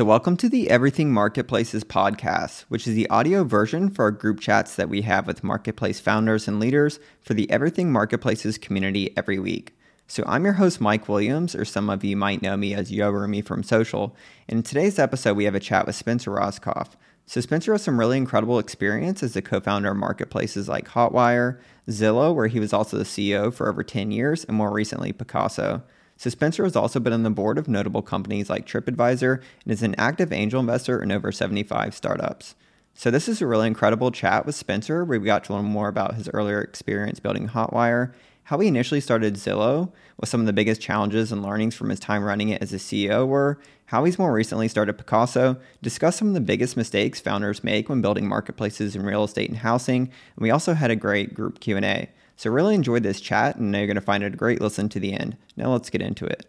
So, welcome to the Everything Marketplaces podcast, which is the audio version for our group chats that we have with marketplace founders and leaders for the Everything Marketplaces community every week. So, I'm your host, Mike Williams, or some of you might know me as Yoroomie from Social. And in today's episode, we have a chat with Spencer Rascoff. So, Spencer has some really incredible experience as the co founder of marketplaces like Hotwire, Zillow, where he was also the CEO for over 10 years, and more recently, Pacaso. So Spencer has also been on the board of notable companies like TripAdvisor and is an active angel investor in over 75 startups. So this is a really incredible chat with Spencer where we got to learn more about his earlier experience building Hotwire, how he initially started Zillow, what some of the biggest challenges and learnings from his time running it as a CEO were, how he's more recently started Pacaso, discuss some of the biggest mistakes founders make when building marketplaces in real estate and housing, and we also had a great group Q&A. So really enjoyed this chat and you're going to find it a great listen to the end. Now let's get into it.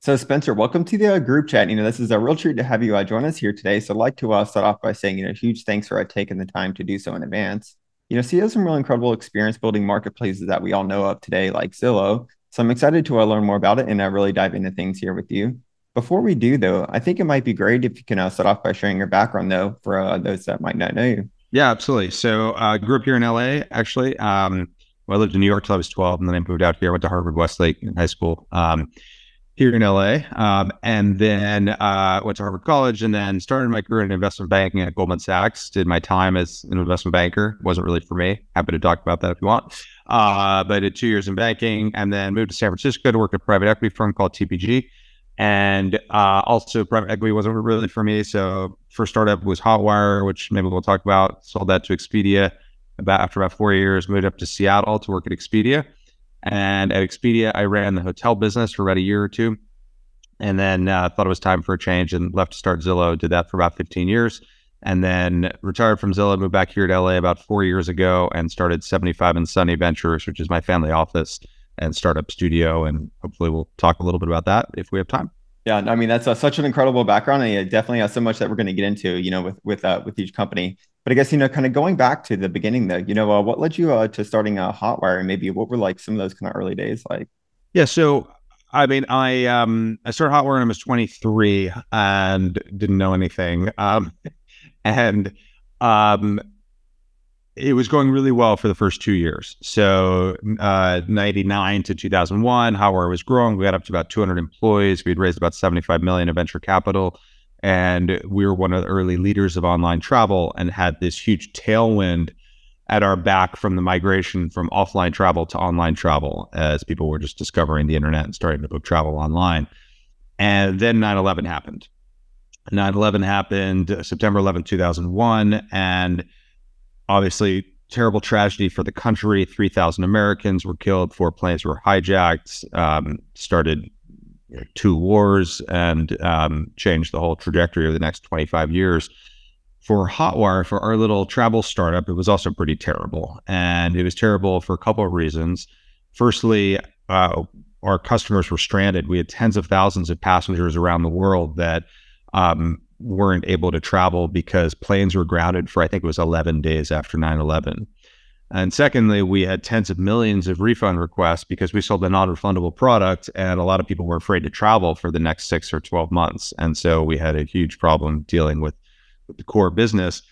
So Spencer, welcome to the uh, group chat. You know, this is a real treat to have you uh, join us here today. So I'd like to uh, start off by saying, you know, huge thanks for uh, taking the time to do so in advance. You know, you have some real incredible experience building marketplaces that we all know of today, like Zillow. So I'm excited to uh, learn more about it and uh, really dive into things here with you. Before we do, though, I think it might be great if you can uh, start off by sharing your background, though, for uh, those that might not know you. Yeah, absolutely. So I uh, grew up here in LA, actually. Um, well, I lived in New York till I was 12, and then I moved out here. I went to Harvard Westlake in high school um, here in LA. Um, and then uh, went to Harvard College and then started my career in investment banking at Goldman Sachs. Did my time as an investment banker. Wasn't really for me. Happy to talk about that if you want. Uh, but I did two years in banking and then moved to San Francisco to work at a private equity firm called TPG. And uh, also, private equity wasn't really for me. So, first startup was Hotwire, which maybe we'll talk about. Sold that to Expedia about after about four years. Moved up to Seattle to work at Expedia, and at Expedia, I ran the hotel business for about a year or two, and then uh, thought it was time for a change and left to start Zillow. Did that for about 15 years, and then retired from Zillow. Moved back here to LA about four years ago, and started 75 and Sunny Ventures, which is my family office and startup studio. And hopefully, we'll talk a little bit about that if we have time. Yeah, I mean that's such an incredible background, and it definitely has so much that we're going to get into, you know, with with uh, with each company. But I guess you know, kind of going back to the beginning, though, you know, uh, what led you uh, to starting a Hotwire, and maybe what were like some of those kind of early days like? Yeah, so I mean, I um I started Hotwire when I was 23 and didn't know anything, um, and um it was going really well for the first two years. So, uh, 99 to 2001, Hotwire was growing. We got up to about 200 employees. We'd raised about 75 million of venture capital. And we were one of the early leaders of online travel and had this huge tailwind at our back from the migration from offline travel to online travel as people were just discovering the internet and starting to book travel online. And then 9 11 happened. 9 11 happened September 11, 2001. And obviously terrible tragedy for the country. 3,000 Americans were killed, four planes were hijacked, um, started two wars, and um, changed the whole trajectory of the next 25 years. For Hotwire, for our little travel startup, it was also pretty terrible. And it was terrible for a couple of reasons. Firstly, uh, our customers were stranded. We had tens of thousands of passengers around the world that um, weren't able to travel because planes were grounded for, I think it was 11 days after 9 11. And secondly, we had tens of millions of refund requests because we sold a non refundable product and a lot of people were afraid to travel for the next six or 12 months. And so we had a huge problem dealing with, with the core business.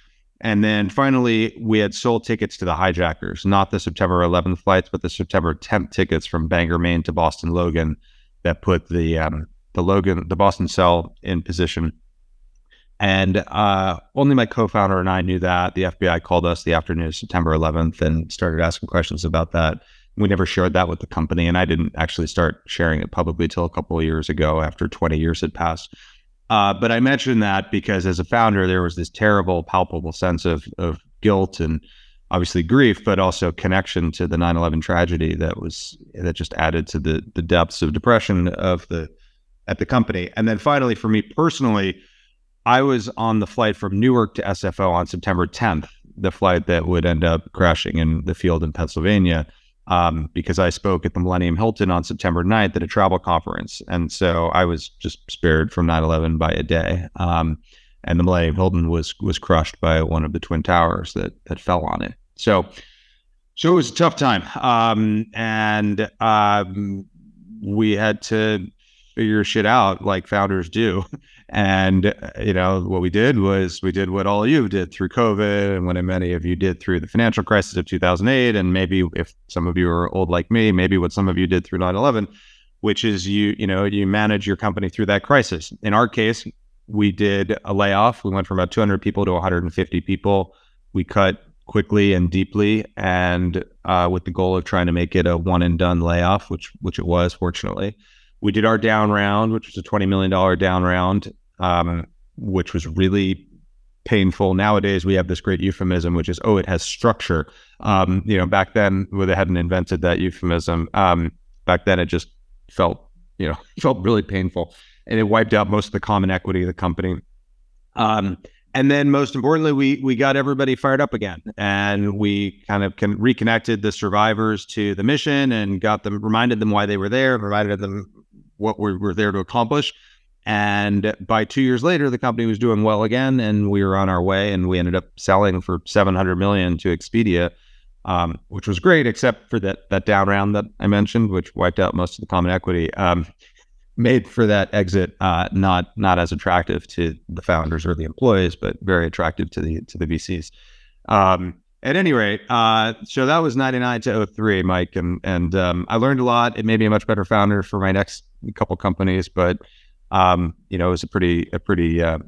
And then finally, we had sold tickets to the hijackers, not the September 11th flights, but the September 10th tickets from Bangor, Maine to Boston Logan that put the, um, the Logan, the Boston cell in position and uh, only my co-founder and I knew that. The FBI called us the afternoon of September 11th and started asking questions about that. We never shared that with the company, and I didn't actually start sharing it publicly till a couple of years ago, after 20 years had passed. Uh, but I mentioned that because as a founder, there was this terrible, palpable sense of of guilt and obviously grief, but also connection to the 9/11 tragedy that was that just added to the the depths of depression of the at the company. And then finally, for me personally I was on the flight from Newark to SFO on September 10th, the flight that would end up crashing in the field in Pennsylvania, um, because I spoke at the Millennium Hilton on September 9th at a travel conference. And so I was just spared from 9 11 by a day. Um, and the Millennium Hilton was was crushed by one of the twin towers that that fell on it. So, so it was a tough time. Um, and um, we had to figure shit out like founders do. And, you know, what we did was we did what all of you did through COVID and what many of you did through the financial crisis of 2008. And maybe if some of you are old like me, maybe what some of you did through 9 11, which is you, you know, you manage your company through that crisis. In our case, we did a layoff. We went from about 200 people to 150 people. We cut quickly and deeply, and uh, with the goal of trying to make it a one and done layoff, which which it was, fortunately. We did our down round, which was a $20 million down round, um, which was really painful. Nowadays, we have this great euphemism, which is, oh, it has structure. Um, you know, back then, where they hadn't invented that euphemism, um, back then it just felt, you know, felt really painful. And it wiped out most of the common equity of the company. Um, and then most importantly, we we got everybody fired up again, and we kind of can reconnected the survivors to the mission and got them reminded them why they were there, reminded them what we were there to accomplish. And by two years later, the company was doing well again, and we were on our way. And we ended up selling for 700 million to Expedia, um, which was great, except for that that down round that I mentioned, which wiped out most of the common equity. Um, made for that exit uh, not not as attractive to the founders or the employees, but very attractive to the to the VCs. Um, at any rate, uh, so that was 99 to 03, Mike, and and um, I learned a lot. It made me a much better founder for my next couple companies, but um, you know, it was a pretty a pretty uh,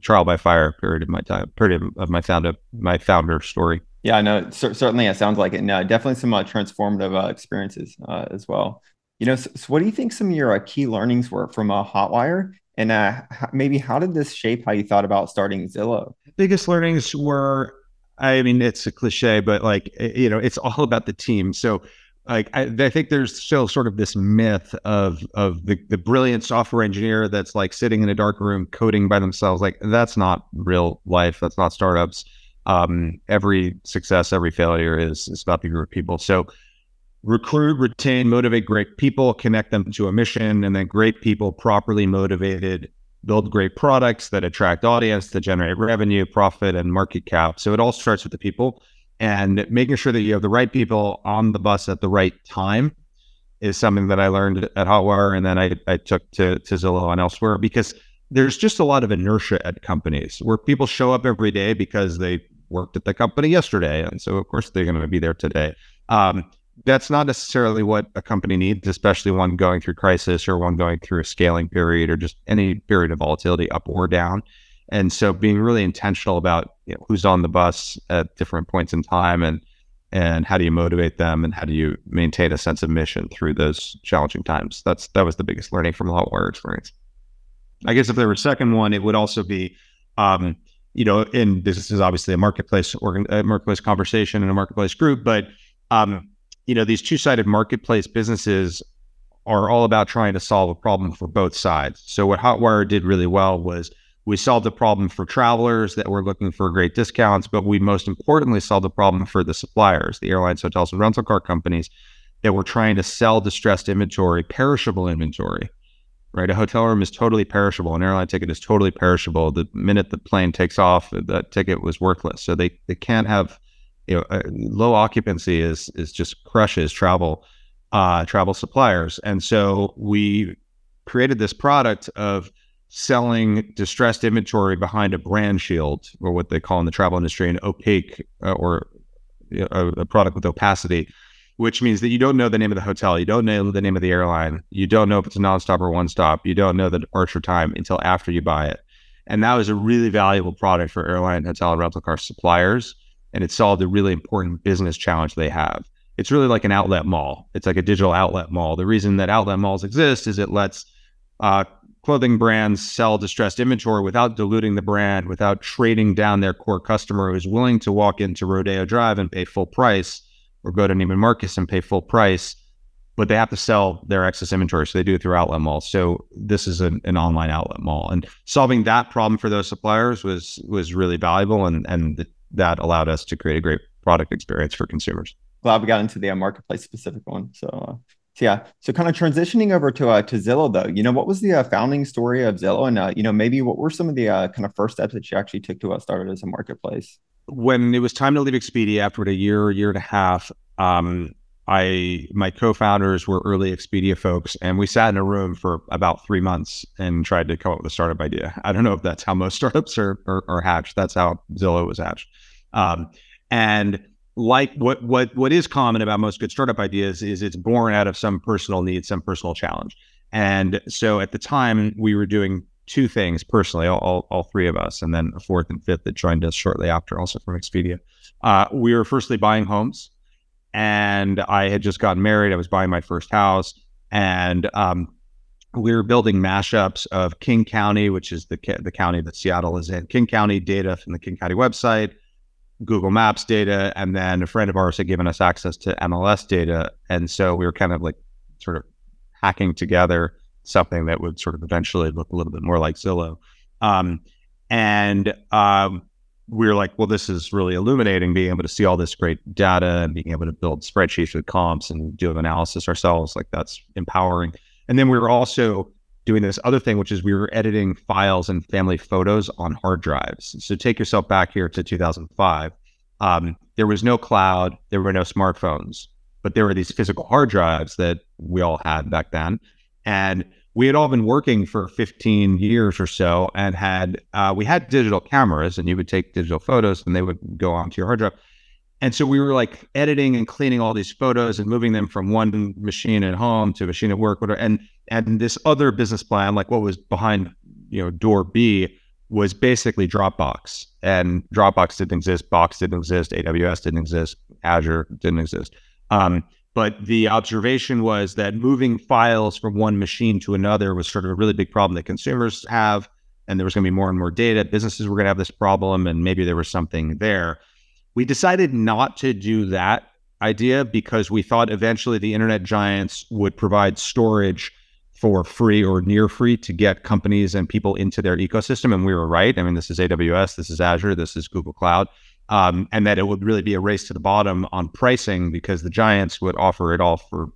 trial by fire period of my time, period of my founder my founder story. Yeah, no, c- certainly it sounds like it. No, definitely some uh, transformative uh, experiences uh, as well. You know, so, so, what do you think some of your uh, key learnings were from uh, Hotwire, and uh, maybe how did this shape how you thought about starting Zillow? Biggest learnings were I mean, it's a cliche, but like, you know, it's all about the team. So, like, I, I, think there's still sort of this myth of of the, the brilliant software engineer that's like sitting in a dark room coding by themselves. Like, that's not real life. That's not startups. Um, every success, every failure is is about the group of people. So, recruit, retain, motivate great people, connect them to a mission, and then great people properly motivated build great products that attract audience, that generate revenue, profit, and market cap. So it all starts with the people and making sure that you have the right people on the bus at the right time is something that I learned at Hotwire and then I, I took to, to Zillow and elsewhere because there's just a lot of inertia at companies where people show up every day because they worked at the company yesterday. And so, of course, they're going to be there today. Um, that's not necessarily what a company needs, especially one going through crisis or one going through a scaling period or just any period of volatility up or down. And so being really intentional about you know, who's on the bus at different points in time and and how do you motivate them and how do you maintain a sense of mission through those challenging times. That's that was the biggest learning from the Hotwire experience. I guess if there were a second one, it would also be um, you know, and this is obviously a marketplace organ, a marketplace conversation and a marketplace group, but um, you know, these two sided marketplace businesses are all about trying to solve a problem for both sides. So, what Hotwire did really well was we solved the problem for travelers that were looking for great discounts, but we most importantly solved the problem for the suppliers, the airlines, hotels, and rental car companies that were trying to sell distressed inventory, perishable inventory. Right, a hotel room is totally perishable. An airline ticket is totally perishable. The minute the plane takes off, that ticket was worthless. So they they can't have you know, uh, low occupancy is is just crushes travel uh, travel suppliers, and so we created this product of selling distressed inventory behind a brand shield, or what they call in the travel industry an opaque uh, or a, a product with opacity, which means that you don't know the name of the hotel, you don't know the name of the airline, you don't know if it's a nonstop or one stop, you don't know the departure time until after you buy it. And that was a really valuable product for airline, hotel, and rental car suppliers and it solved a really important business challenge they have. It's really like an outlet mall. It's like a digital outlet mall. The reason that outlet malls exist is it lets uh, clothing brands sell distressed inventory without diluting the brand, without trading down their core customer who's willing to walk into Rodeo Drive and pay full price, or go to Neiman Marcus and pay full price, but they have to sell their excess inventory. So they do it through outlet malls. So this is an, an online outlet mall, and solving that problem for those suppliers was was really valuable. And and the that allowed us to create a great product experience for consumers. Glad we got into the uh, marketplace specific one. So, uh, so yeah, so kind of transitioning over to uh, to Zillow though, you know, what was the uh, founding story of Zillow, and uh, you know, maybe what were some of the uh, kind of first steps that you actually took to uh, start it as a marketplace? When it was time to leave Expedia after a year, year and a half, um, I my co-founders were early Expedia folks, and we sat in a room for about three months and tried to come up with a startup idea. I don't know if that's how most startups are are, are hatched. That's how Zillow was hatched. Um, and like what what what is common about most good startup ideas is it's born out of some personal need, some personal challenge. And so at the time, we were doing two things personally, all, all, all, three of us, and then a fourth and fifth that joined us shortly after, also from Expedia. Uh, we were firstly buying homes, and I had just gotten married. I was buying my first house, and um, we were building mashups of King County, which is the the county that Seattle is in, King County data from the King County website, Google Maps data, and then a friend of ours had given us access to MLS data, and so we were kind of like sort of hacking together something that would sort of eventually look a little bit more like Zillow. Um, and um, we were like, well, this is really illuminating, being able to see all this great data and being able to build spreadsheets with comps and do an analysis ourselves. Like that's empowering. And then we were also doing this other thing, which is we were editing files and family photos on hard drives. So take yourself back here to 2005. Um, there was no cloud, there were no smartphones, but there were these physical hard drives that we all had back then. And we had all been working for 15 years or so and had uh, we had digital cameras and you would take digital photos and they would go onto your hard drive. And so we were like editing and cleaning all these photos and moving them from one machine at home to a machine at work whatever. and and this other business plan like what was behind you know door b was basically dropbox. And dropbox didn't exist box didn't exist aws didn't exist azure didn't exist. Um, but the observation was that moving files from one machine to another was sort of a really big problem that consumers have. And there was going to be more and more data. Businesses were going to have this problem, and maybe there was something there. We decided not to do that idea because we thought eventually the internet giants would provide storage for free or near free to get companies and people into their ecosystem. And we were right. I mean, this is AWS, this is Azure, this is Google Cloud um, and that it would really be a race to the bottom on pricing because the giants would offer it all for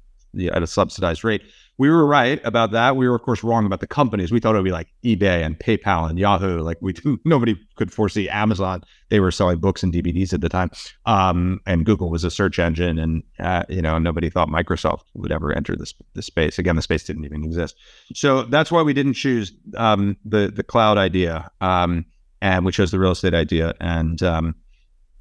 at a subsidized rate. We were right about that. We were, of course, wrong about the companies. We thought it would be like eBay and PayPal and Yahoo. Like we, nobody could foresee Amazon. They were selling books and DVDs at the time, um, and Google was a search engine, and uh, you know nobody thought Microsoft would ever enter this this space. Again, the space didn't even exist. So that's why we didn't choose um, the the cloud idea, um, and we chose the real estate idea. And um,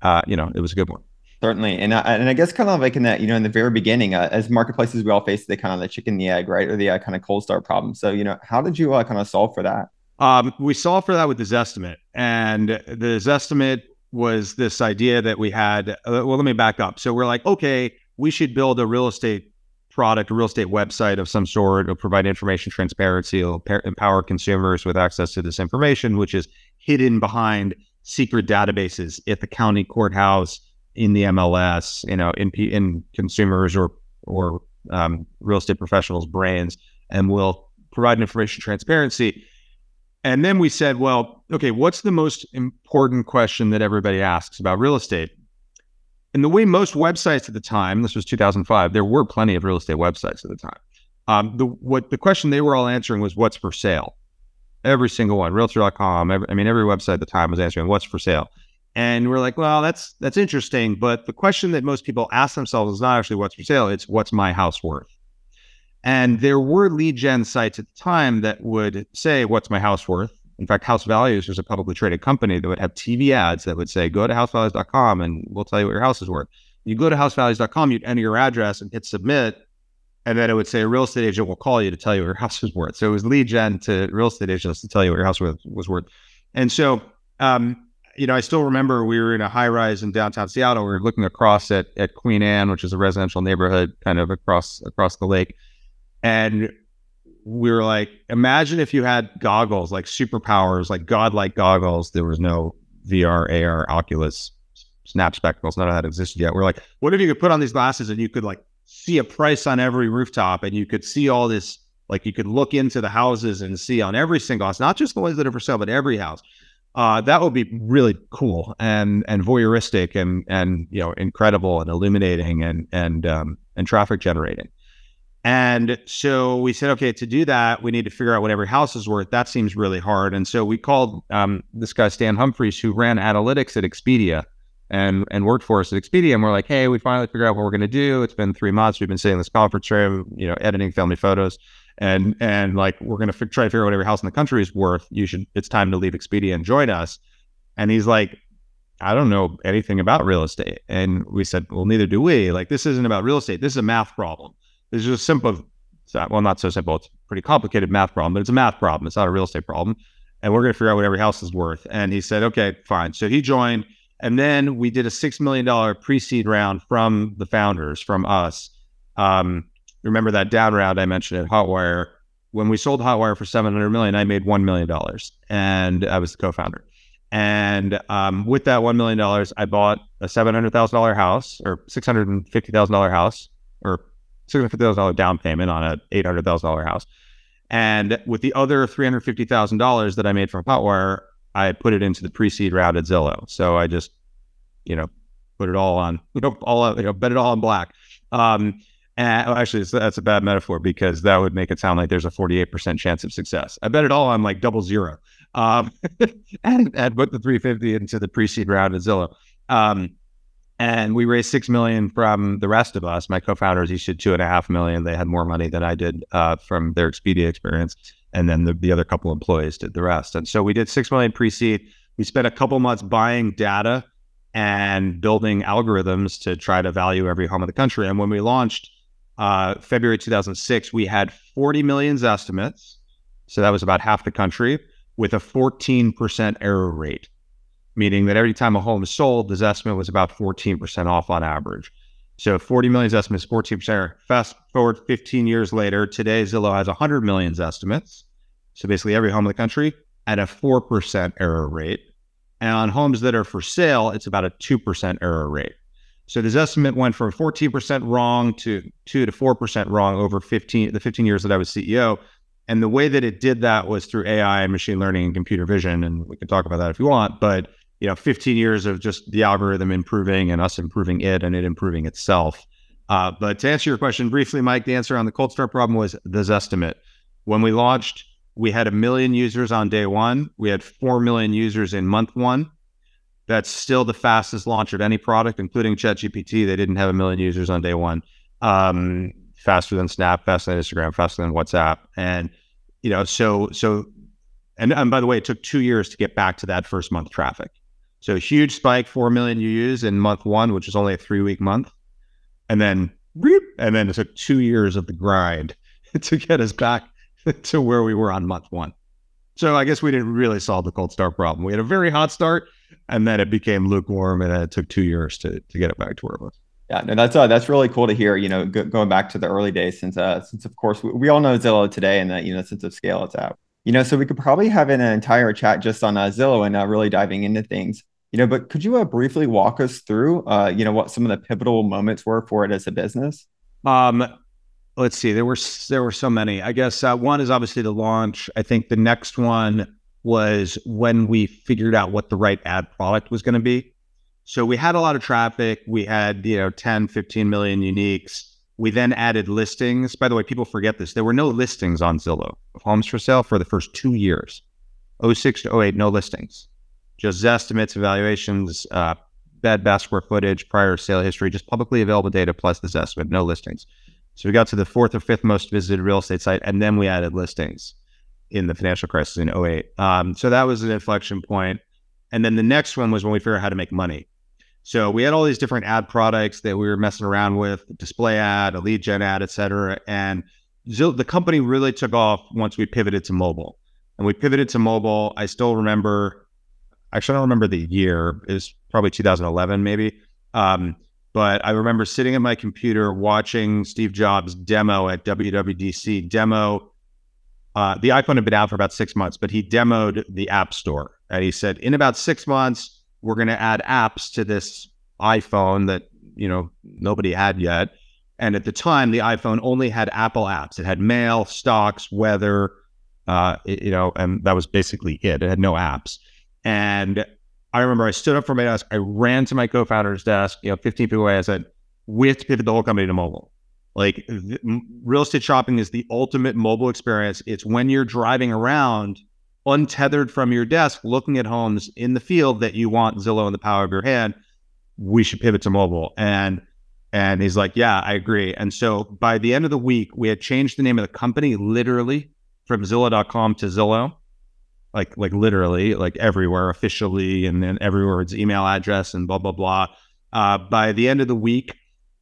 uh, you know, it was a good one. Certainly, and uh, and I guess kind of like in that, you know, in the very beginning, uh, as marketplaces, we all face the kind of the chicken the egg, right, or the uh, kind of cold start problem. So, you know, how did you uh, kind of solve for that? Um, we solved for that with the Zestimate, and the Zestimate was this idea that we had. Uh, well, let me back up. So we're like, okay, we should build a real estate product, a real estate website of some sort. It'll provide information transparency. It'll empower consumers with access to this information, which is hidden behind secret databases at the county courthouse, in the MLS, you know, in in consumers or or um, real estate professionals' brains, and will provide information transparency. And then we said, well, okay, what's the most important question that everybody asks about real estate? And the way most websites at the time, this was 2005, there were plenty of real estate websites at the time. Um, the what the question they were all answering was, "What's for sale?" Every single one, Realtor.com. Every, I mean, every website at the time was answering what's for sale. And we're like, well, that's that's interesting, but the question that most people ask themselves is not actually what's for sale; it's what's my house worth. And there were lead gen sites at the time that would say, "What's my house worth?" In fact, House Values was a publicly traded company that would have TV ads that would say, "Go to housevalues.com and we'll tell you what your house is worth." You go to housevalues.com, you'd enter your address and hit submit, and then it would say a real estate agent will call you to tell you what your house is worth. So it was lead gen to real estate agents to tell you what your house was, worth. And so, um, you know, I still remember we were in a high rise in downtown Seattle. We were looking across at, at Queen Anne, which is a residential neighborhood kind of across across the lake. And we were like, imagine if you had goggles, like superpowers, like godlike goggles. There was no VR, AR, Oculus, Snap spectacles. None of that existed yet. We're like, what if you could put on these glasses and you could like see a price on every rooftop and you could see all this like you could look into the houses and see on every single house not just the ones that are for sale but every house. Uh, that would be really cool and and voyeuristic and and you know incredible and illuminating and and um, and traffic generating. And so we said okay to do that we need to figure out what every house is worth. That seems really hard. And so we called um, this guy stan humphries who ran analytics at expedia and and worked for us at Expedia. And we're like, hey, we finally figured out what we're going to do. It's been three months. We've been sitting in this conference room, you know, editing family photos, and and like we're going to f- try to figure out what every house in the country is worth. You should. It's time to leave Expedia and join us. And he's like, I don't know anything about real estate. And we said, well, neither do we. Like, this isn't about real estate. This is a math problem. This is just simple. Well, not so simple. It's a pretty complicated math problem, but it's a math problem. It's not a real estate problem. And we're going to figure out what every house is worth. And he said, okay, fine. So he joined and then we did a $6 million pre seed round from the founders, from us. Um, remember that down round I mentioned at Hotwire? When we sold Hotwire for 700 million, I made $1 million and I was the co founder. And um, with that $1 million, I bought a $700,000 house or $650,000 house or $650,000 down payment on an $800,000 house. And with the other $350,000 that I made from Hotwire, I put it into the pre-seed round at Zillow. So I just, you know, put it all on, you know, all you know, bet it all on black. Um, and actually, that's a bad metaphor because that would make it sound like there's a 48% chance of success. I bet it all on like double zero. Um, and, and put the 350 into the pre-seed round at Zillow. Um, and we raised six million from the rest of us. My co-founders did two and a half million. They had more money than I did uh, from their Expedia experience and then the, the other couple of employees did the rest. And so we did six million pre-seed. We spent a couple months buying data and building algorithms to try to value every home in the country. And when we launched uh, February 2006, we had 40 million estimates. So that was about half the country with a 14% error rate, meaning that every time a home is sold, the estimate was about 14% off on average. So 40 million estimates, 14%. Error. Fast forward 15 years later, today Zillow has 100 million estimates. So basically every home in the country at a 4% error rate. And on homes that are for sale, it's about a 2% error rate. So this estimate went from 14% wrong to 2 to 4% wrong over 15 the 15 years that I was CEO. And the way that it did that was through AI and machine learning and computer vision. And we can talk about that if you want. But you know 15 years of just the algorithm improving and us improving it and it improving itself. Uh, but to answer your question briefly mike the answer on the cold start problem was the zestimate. When we launched we had a million users on day one. We had 4 million users in month one. That's still the fastest launch of any product including chatgpt. They didn't have a million users on day one. Um, faster than snap faster than instagram faster than whatsapp. And you know so so and, and by the way it took two years to get back to that first month traffic so huge spike, 4 million UUs in month one, which is only a three week month. And then, and then it took two years of the grind to get us back to where we were on month one. So I guess we didn't really solve the cold start problem. We had a very hot start and then it became lukewarm and it took two years to, to get it back to where it was. Yeah, no, that's uh, that's really cool to hear. You know, go, going back to the early days, since uh, since of course we, we all know Zillow today, and that you know, sense of scale it's at. You know, so we could probably have an entire chat just on uh, Zillow and uh, really diving into things. You know, but could you uh, briefly walk us through, uh, you know, what some of the pivotal moments were for it as a business? Um, let's see. There were there were so many. I guess uh, one is obviously the launch. I think the next one was when we figured out what the right ad product was going to be. So we had a lot of traffic. We had, you know, 10, 15 million uniques. We then added listings. By the way, people forget this. There were no listings on Zillow of homes for sale for the first two years. 06 to 08, no listings just estimates, evaluations, uh, bed bath square footage, prior sale history, just publicly available data plus this estimate, no listings. So we got to the fourth or fifth most visited real estate site, and then we added listings in the financial crisis in 08. Um, so that was an inflection point. And then the next one was when we figured out how to make money. So we had all these different ad products that we were messing around with, display ad, a lead gen ad, et cetera. And the company really took off once we pivoted to mobile. And we pivoted to mobile. I still remember actually, I don't remember the year. It was probably 2011, maybe. Um, but I remember sitting at my computer watching Steve Jobs demo at WWDC demo. Uh, the iPhone had been out for about six months, but he demoed the App Store. And he said, in about six months, we're going to add apps to this iPhone that, you know, nobody had yet. And at the time, the iPhone only had Apple apps. It had mail, stocks, weather, uh, you know, and that was basically it. It had no apps. And I remember I stood up from my desk, I ran to my co-founder's desk, you know, 15 feet away. I said, "We have to pivot the whole company to mobile." Like real estate shopping is the ultimate mobile experience. It's when you're driving around untethered from your desk, looking at homes in the field that you want Zillow in the power of your hand. we should pivot to mobile. And and he's like, yeah, I agree. And so by the end of the week, we had changed the name of the company literally from Zillow.com to Zillow, like like literally, like everywhere officially, and then everywhere its email address and blah blah blah. Uh, by the end of the week,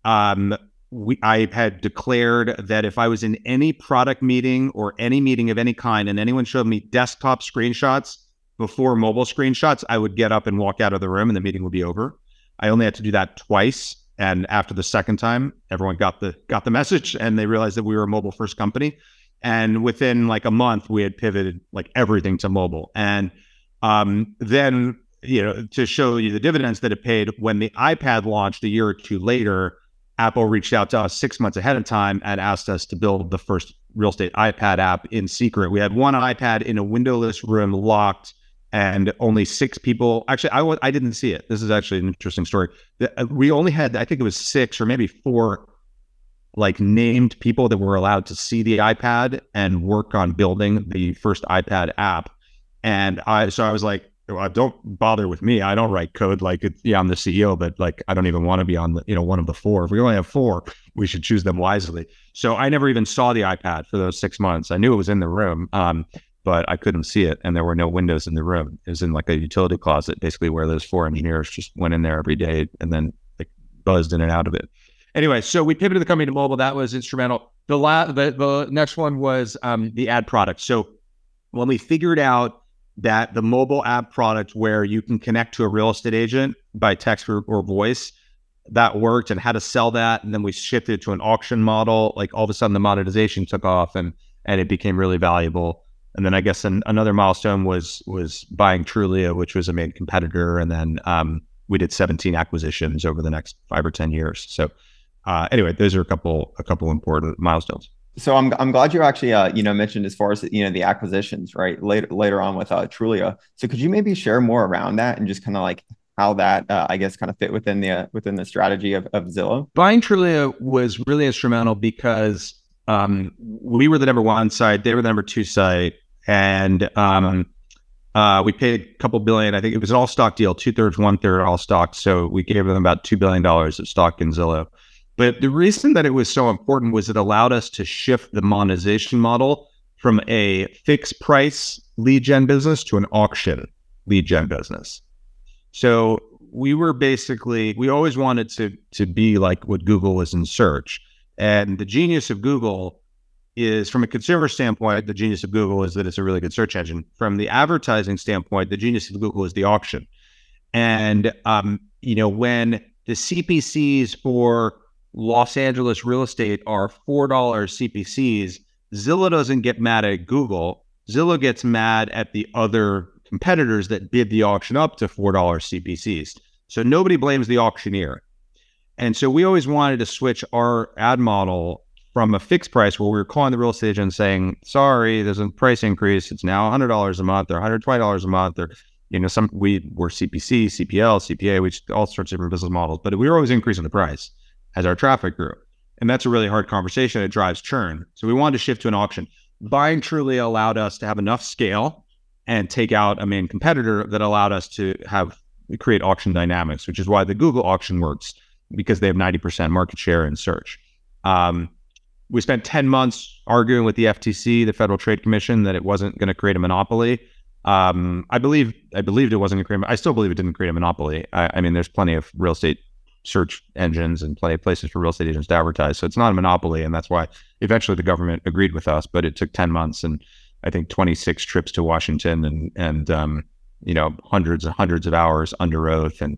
um, we I had declared that if I was in any product meeting or any meeting of any kind, and anyone showed me desktop screenshots before mobile screenshots, I would get up and walk out of the room, and the meeting would be over. I only had to do that twice and after the second time, everyone got the got the message and they realized that we were a mobile first company. And within like a month, we had pivoted like everything to mobile. And um, then, you know, to show you the dividends that it paid when the iPad launched a year or two later, Apple reached out to us six months ahead of time and asked us to build the first real estate iPad app in secret. We had one iPad in a windowless room locked and only six people. Actually, I w- I didn't see it. This is actually an interesting story. Uh, we only had, I think it was six or maybe four, like named people that were allowed to see the iPad and work on building the first iPad app. And I, so I was like, well, don't bother with me. I don't write code. Like, yeah, I'm the CEO, but like, I don't even want to be on the, you know, one of the four. If we only have four, we should choose them wisely. So I never even saw the iPad for those six months. I knew it was in the room. Um, but I couldn't see it, and there were no windows in the room. It was in like a utility closet, basically, where those four engineers just went in there every day and then like buzzed in and out of it. Anyway, so we pivoted the company to mobile. That was instrumental. The la- the, the next one was um, the ad product. So when we figured out that the mobile app product where you can connect to a real estate agent by text or, or voice that worked and how to sell that and then we shifted to an auction model like all of a sudden the monetization took off and and it became really valuable and then I guess an, another milestone was was buying Trulia, which was a main competitor, and then um, we did 17 acquisitions over the next five or 10 years. So uh, anyway, those are a couple a couple important milestones. So I'm I'm glad you actually uh, you know mentioned as far as you know the acquisitions right later later on with uh, Trulia. So could you maybe share more around that and just kind of like how that uh, I guess kind of fit within the uh, within the strategy of, of Zillow? Buying Trulia was really instrumental because um, we were the number one site, they were the number two site and um, uh, we paid a couple billion. I think it was an all stock deal, two thirds, one third all stock. So we gave them about two billion dollars of stock in Zillow. But the reason that it was so important was it allowed us to shift the monetization model from a fixed price lead gen business to an auction lead gen business. So we were basically we always wanted to to be like what Google was in search. And the genius of Google is from a consumer standpoint, the genius of Google is that it's a really good search engine. From the advertising standpoint, the genius of Google is the auction. And um, you know, when the CPCs for Los Angeles real estate are four dollars CPCs, Zillow doesn't get mad at Google. Zillow gets mad at the other competitors that bid the auction up to four dollars CPCs. So nobody blames the auctioneer. And so we always wanted to switch our ad model from a fixed price where we were calling the real estate agent saying, sorry, there's a price increase. It's now $100 a month or $120 a month or, you know, some we were CPC, CPL, CPA, which all sorts of different business models, but we were always increasing the price as our traffic grew. And that's a really hard conversation. It drives churn. So we wanted to shift to an auction. Buying Trulia allowed us to have enough scale and take out a main competitor that allowed us to have create auction dynamics, which is why the Google auction works because they have 90% market share in search. Um, we spent 10 months arguing with the FTC, the Federal Trade Commission, that it wasn't going to create a monopoly. Um, I believe I believed it wasn't going. I still believe it didn't create a monopoly. I, I, mean, there's plenty of real estate search engines and plenty of places for real estate agents to advertise. So it's not a monopoly, and that's why eventually the government agreed with us. But it took 10 months and I think 26 trips to Washington and and um, you know hundreds and hundreds of hours under oath, and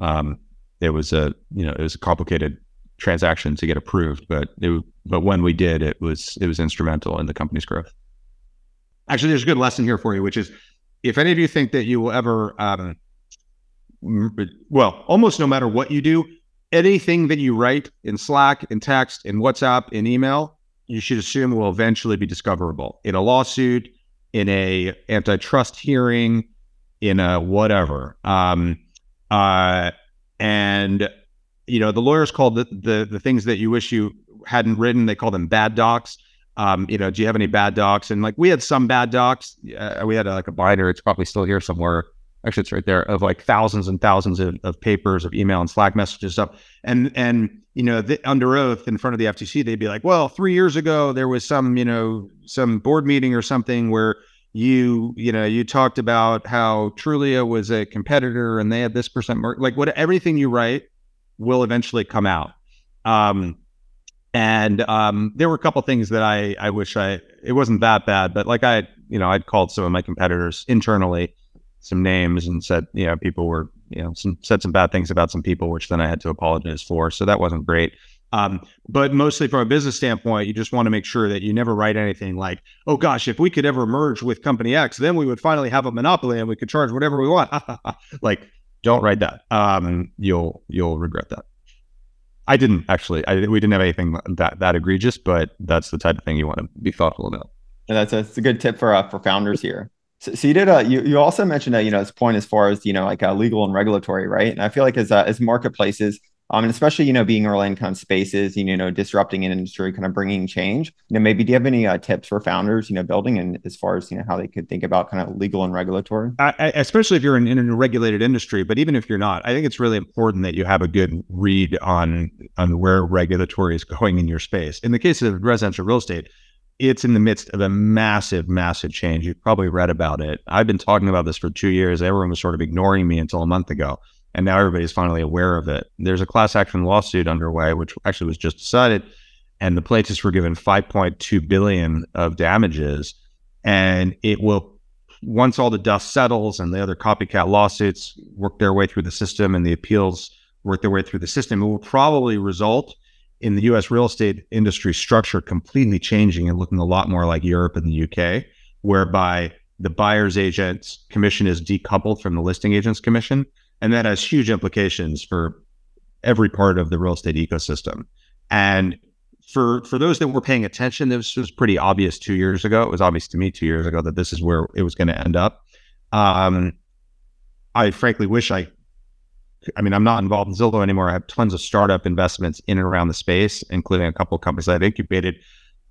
um, it was a you know it was a complicated transaction to get approved, but it, but when we did, it was it was instrumental in the company's growth. Actually, there's a good lesson here for you, which is if any of you think that you will ever, um, well, almost no matter what you do, anything that you write in Slack, in text, in WhatsApp, in email, you should assume will eventually be discoverable in a lawsuit, in a antitrust hearing, in a whatever. Um, uh, and you know, the lawyers call the, the the things that you wish you hadn't written. They call them bad docs. Um, you know, do you have any bad docs? And like we had some bad docs. Uh, we had a, like a binder. It's probably still here somewhere. Actually it's right there of like thousands and thousands of, of papers of email and slack messages stuff. And and you know the, under oath in front of the ftc they'd be like well three years ago there was some you know some board meeting or something where you you know you talked about how trulia was a competitor and they had this percent mark like what everything you write will eventually come out. Um and um, there were a couple things that I I wish I it wasn't that bad, but like I you know I'd called some of my competitors internally some names and said you know people were you know some said some bad things about some people, which then I had to apologize for. So that wasn't great. Um, but mostly from a business standpoint, you just want to make sure that you never write anything like, "Oh gosh, if we could ever merge with company X, then we would finally have a monopoly and we could charge whatever we want." like, don't write that. Um, you'll you'll regret that. I didn't actually. I, we didn't have anything that that egregious, but that's the type of thing you want to be thoughtful about. And that's a, that's a good tip for uh, for founders here. So, so you did. Uh, you you also mentioned that you know this point as far as you know like uh, legal and regulatory, right? And I feel like as uh, as marketplaces, um, and especially you know being early in kind of spaces, you know, disrupting an industry, kind of bringing change. You know, maybe do you have any uh, tips for founders, you know, building and as far as you know how they could think about kind of legal and regulatory, I, especially if you're in, in, a regulated industry. But even if you're not, I think it's really important that you have a good read on on where regulatory is going in your space. In the case of residential real estate. It's in the midst of a massive, massive change. You've probably read about it. I've been talking about this for two years. Everyone was sort of ignoring me until a month ago and now everybody's finally aware of it. There's a class action lawsuit underway, which actually was just decided, and the plaintiffs were given 5.2 billion of damages, and it will once all the dust settles and the other copycat lawsuits work their way through the system and the appeals work their way through the system, it will probably result in the U.S. real estate industry structure completely changing and looking a lot more like Europe and the UK, whereby the buyer's agent's commission is decoupled from the listing agent's commission and that has huge implications for every part of the real estate ecosystem. And for for those that were paying attention, this was pretty obvious two years ago. It was obvious to me two years ago that this is where it was going to end up. Um, I frankly wish I. I mean, I'm not involved in Zillow anymore. I have tons of startup investments in and around the space, including a couple of companies I've incubated.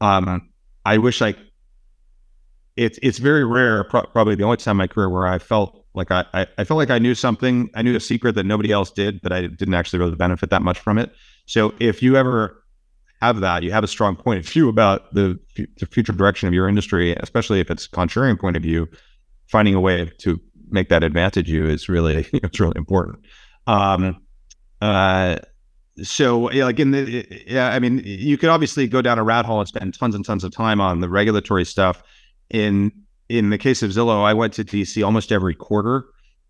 Um, I wish I. It's it's very rare, pro- probably the only time in my career where I felt like I, I, I felt like I knew something, I knew a secret that nobody else did, but I didn't actually really benefit that much from it. So if you ever have that, you have a strong point of view about the, the future direction of your industry, especially if it's contrarian point of view, finding a way to make that advantage you is really it's really important. Um, uh, so yeah, like in the yeah, I mean, you could obviously go down a rat hole and spend tons and tons of time on the regulatory stuff. In in the case of Zillow, I went to DC almost every quarter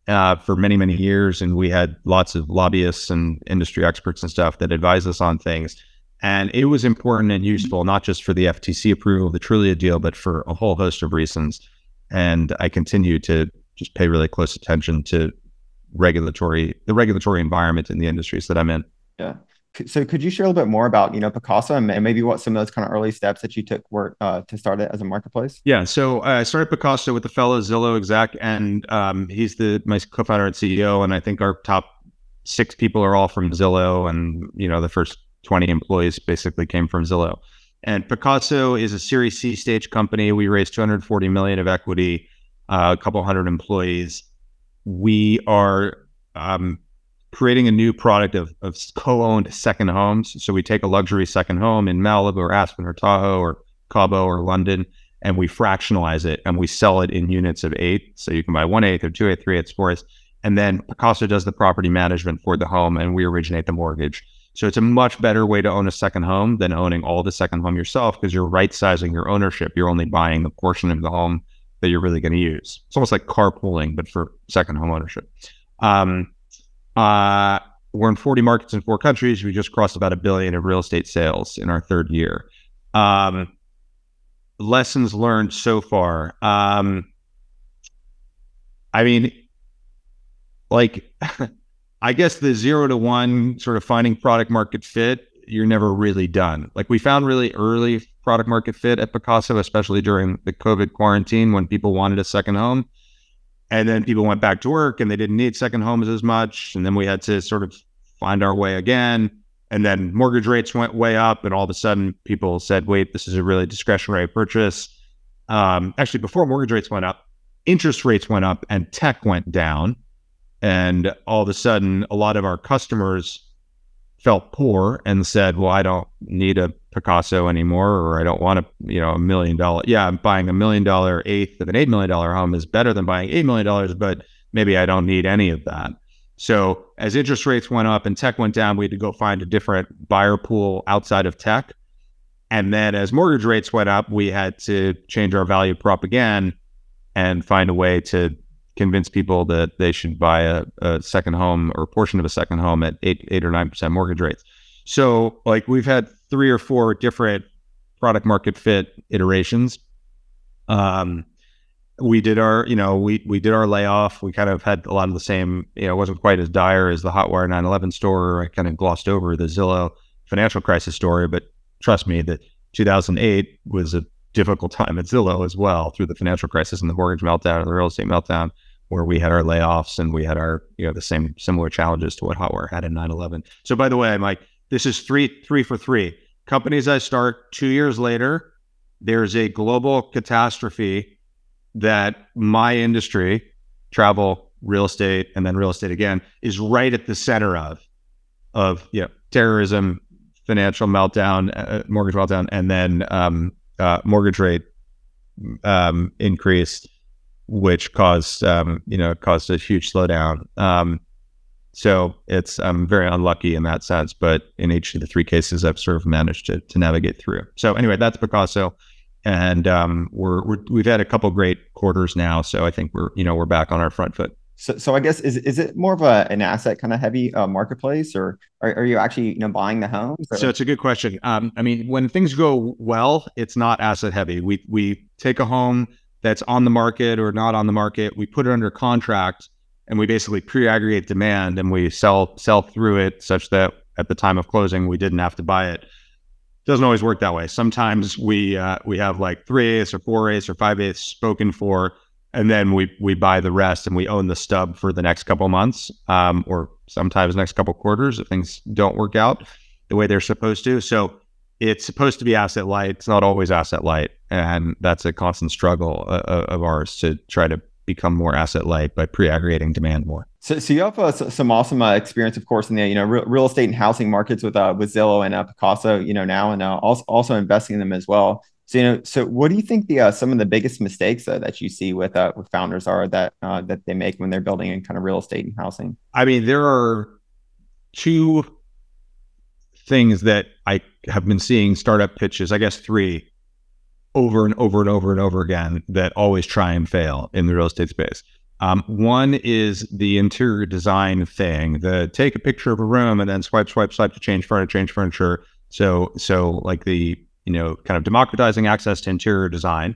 uh, for many, many years, and we had lots of lobbyists and industry experts and stuff that advised us on things. And it was important and useful, not just for the FTC approval of the Trulia deal, but for a whole host of reasons. And I continue to just pay really close attention to regulatory, the regulatory environment in the industries that I'm in. Yeah so could you share a little bit more about you know Pacaso and maybe what some of those kind of early steps that you took were uh, to start it as a marketplace? Yeah, so uh, I started Pacaso with a fellow Zillow exec, and um, he's the my co-founder and CEO, and I think our top six people are all from Zillow, and you know the first twenty employees basically came from Zillow. And Pacaso is a Series C stage company. We raised 240 million of equity, uh, a couple hundred employees. We are um, creating a new product of, of co-owned second homes. So we take a luxury second home in Malibu or Aspen or Tahoe or Cabo or London, and we fractionalize it and we sell it in units of eight. So you can buy one eighth or two eighth, three eighths, four eighths. And then Pacaso does the property management for the home and we originate the mortgage. So it's a much better way to own a second home than owning all the second home yourself because you're right sizing your ownership. You're only buying the portion of the home that you're really going to use. It's almost like carpooling, but for second home ownership. Um, uh, we're in 40 markets in four countries. We just crossed about a billion of real estate sales in our third year. Um, lessons learned so far. Um, I mean, like, I guess the zero to one sort of finding product market fit, you're never really done. Like, we found really early product market fit at Pacaso, especially during the COVID quarantine when people wanted a second home. And then people went back to work and they didn't need second homes as much. And then we had to sort of find our way again. And then mortgage rates went way up. And all of a sudden, people said, wait, this is a really discretionary purchase. Um, actually, before mortgage rates went up, interest rates went up and tech went down. And all of a sudden, a lot of our customers felt poor and said, "Well, I don't need a Pacaso anymore, or I don't want a you know a million dollar. Yeah, I'm buying a million dollar eighth of an eight million dollar home is better than buying eight million dollars, but maybe I don't need any of that." So as interest rates went up and tech went down, we had to go find a different buyer pool outside of tech. And then as mortgage rates went up, we had to change our value prop again and find a way to convince people that they should buy a, a second home or a portion of a second home at eight, eight or nine percent mortgage rates. So, like, we've had three or four different product market fit iterations. Um, we did our, you know, we we did our layoff. We kind of had a lot of the same, you know, it wasn't quite as dire as the Hotwire 911 story. I kind of glossed over the Zillow financial crisis story, but trust me, that 2008 was a difficult time at Zillow as well through the financial crisis and the mortgage meltdown and the real estate meltdown, where we had our layoffs and we had our, you know, the same similar challenges to what Hotwire had in 9/11. So by the way, Mike, this is three three for three. Companies I start two years later, there's a global catastrophe that my industry, travel, real estate, and then real estate again, is right at the center of, of you know, terrorism, financial meltdown, uh, mortgage meltdown, and then um, uh, mortgage rate um, which caused um, you know caused a huge slowdown. Um, so it's I'm very unlucky in that sense, but in each of the three cases, I've sort of managed to to navigate through. So anyway, that's Pacaso, and um, we're, we're we've had a couple great quarters now. So I think we're you know we're back on our front foot. So, so I guess is is it more of a an asset kind of heavy uh, marketplace, or are, are you actually you know buying the homes? Or? So it's a good question. Um, I mean, when things go well, it's not asset heavy. We we take a home that's on the market or not on the market, we put it under contract, and we basically pre-aggregate demand, and we sell sell through it such that at the time of closing, we didn't have to buy it. Doesn't always work that way. Sometimes we uh, we have like three eighths or four eighths or five eighths spoken for and then we we buy the rest and we own the stub for the next couple months um, or sometimes next couple quarters if things don't work out the way they're supposed to so it's supposed to be asset light it's not always asset light and that's a constant struggle uh, uh of ours to try to become more asset light by pre-aggregating demand more so, so you have uh, some awesome uh, experience, of course, in the you know real, real estate and housing markets with uh, with Zillow and uh, Pacaso, you know now, and uh, also also investing in them as well. So you know, so what do you think the uh, some of the biggest mistakes uh, that you see with uh, with founders are that uh, that they make when they're building in kind of real estate and housing? I mean, there are two things that I have been seeing startup pitches. I guess three over and over and over and over again that always try and fail in the real estate space. Um, one is the interior design thing. The take a picture of a room and then swipe, swipe, swipe to change furniture, change furniture. So, so like the you know, kind of democratizing access to interior design.